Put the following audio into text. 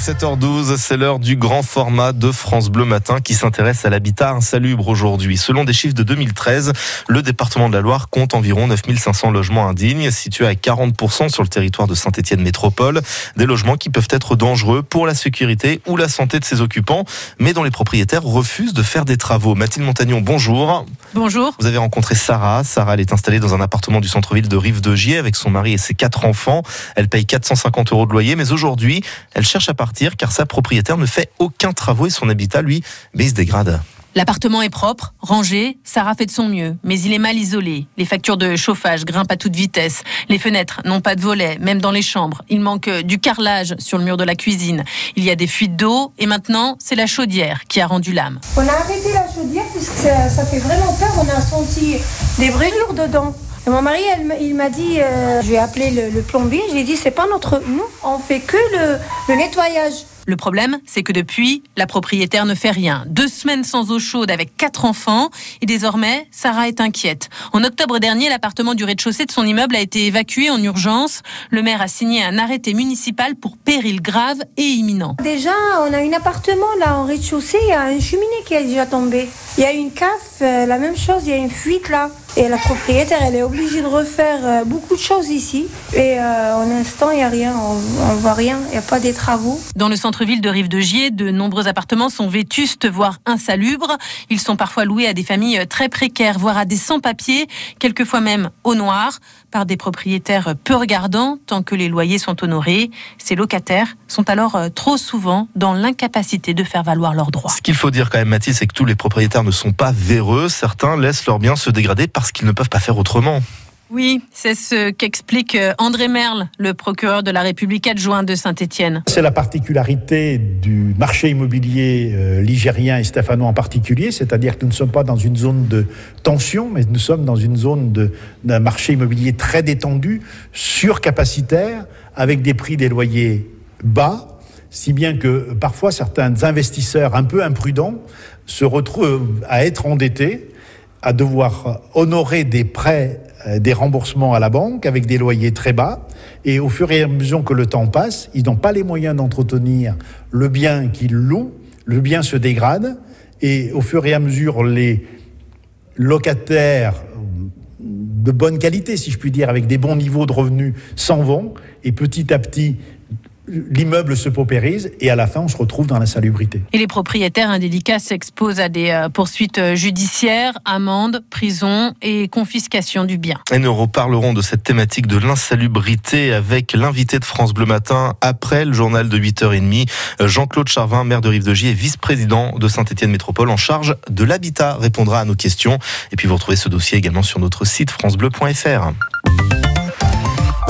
7h12, c'est l'heure du grand format de France Bleu Matin qui s'intéresse à l'habitat insalubre aujourd'hui. Selon des chiffres de 2013, le département de la Loire compte environ 9500 logements indignes, situés à 40% sur le territoire de Saint-Étienne Métropole. Des logements qui peuvent être dangereux pour la sécurité ou la santé de ses occupants, mais dont les propriétaires refusent de faire des travaux. Mathilde Montagnon, bonjour. Bonjour. Vous avez rencontré Sarah. Sarah, elle est installée dans un appartement du centre-ville de Rive-de-Gier avec son mari et ses quatre enfants. Elle paye 450 euros de loyer, mais aujourd'hui, elle cherche à partir car sa propriétaire ne fait aucun travaux et son habitat, lui, il se dégrade. L'appartement est propre, rangé, Sarah fait de son mieux, mais il est mal isolé. Les factures de chauffage grimpent à toute vitesse. Les fenêtres n'ont pas de volets, même dans les chambres. Il manque du carrelage sur le mur de la cuisine. Il y a des fuites d'eau et maintenant, c'est la chaudière qui a rendu l'âme. On a arrêté la chaudière puisque ça, fait vraiment peur. On a senti des brûlures dedans. Et mon mari, il m'a dit, euh, je vais appeler le, le plombier. J'ai dit, c'est pas notre, nous, on fait que le nettoyage. Le problème, c'est que depuis, la propriétaire ne fait rien. Deux semaines sans eau chaude avec quatre enfants et désormais, Sarah est inquiète. En octobre dernier, l'appartement du rez-de-chaussée de son immeuble a été évacué en urgence. Le maire a signé un arrêté municipal pour péril grave et imminent. Déjà, on a un appartement là en rez-de-chaussée, il y a une cheminée qui est déjà tombée. Il y a une cave, euh, la même chose, il y a une fuite là. Et la propriétaire, elle est obligée de refaire euh, beaucoup de choses ici. Et euh, en instant, il n'y a rien, on, on voit rien, il n'y a pas des travaux. Dans le centre-ville de Rive-de-Gier, de nombreux appartements sont vétustes, voire insalubres. Ils sont parfois loués à des familles très précaires, voire à des sans-papiers, quelquefois même au noir, par des propriétaires peu regardants tant que les loyers sont honorés. Ces locataires sont alors euh, trop souvent dans l'incapacité de faire valoir leurs droits. Ce qu'il faut dire quand même, Mathilde, c'est que tous les propriétaires ne sont pas véreux. Certains laissent leurs biens se dégrader parce qu'ils ne peuvent pas faire autrement. Oui, c'est ce qu'explique euh, André Merle, le procureur de la République adjoint de Saint-Étienne. C'est la particularité du marché immobilier euh, ligérien et stéphanois en particulier, c'est-à-dire que nous ne sommes pas dans une zone de tension, mais nous sommes dans une zone d'un marché immobilier très détendu, surcapacitaire, avec des prix des loyers bas, si bien que parfois certains investisseurs un peu imprudents se retrouvent à être endettés, à devoir honorer des prêts, des remboursements à la banque avec des loyers très bas. Et au fur et à mesure que le temps passe, ils n'ont pas les moyens d'entretenir le bien qu'ils louent, le bien se dégrade. Et au fur et à mesure, les locataires euh, de bonne qualité, si je puis dire, avec des bons niveaux de revenus, s'en vont. Et petit à petit, l'immeuble se paupérise. Et à la fin, on se retrouve dans l'insalubrité. Et les propriétaires indélicats s'exposent à des euh, poursuites euh, judiciaires, amendes, prison et confiscation du bien. Et nous reparlerons de cette thématique de l'insalubrité avec l'invité de France Bleu Matin après le journal de 8h30. Jean-Claude Charvin, maire de Rive-de-Gier et vice-président de Saint-Étienne Métropole en charge de l'habitat, répondra à nos questions. Et puis vous retrouvez ce dossier également sur notre site francebleu.fr.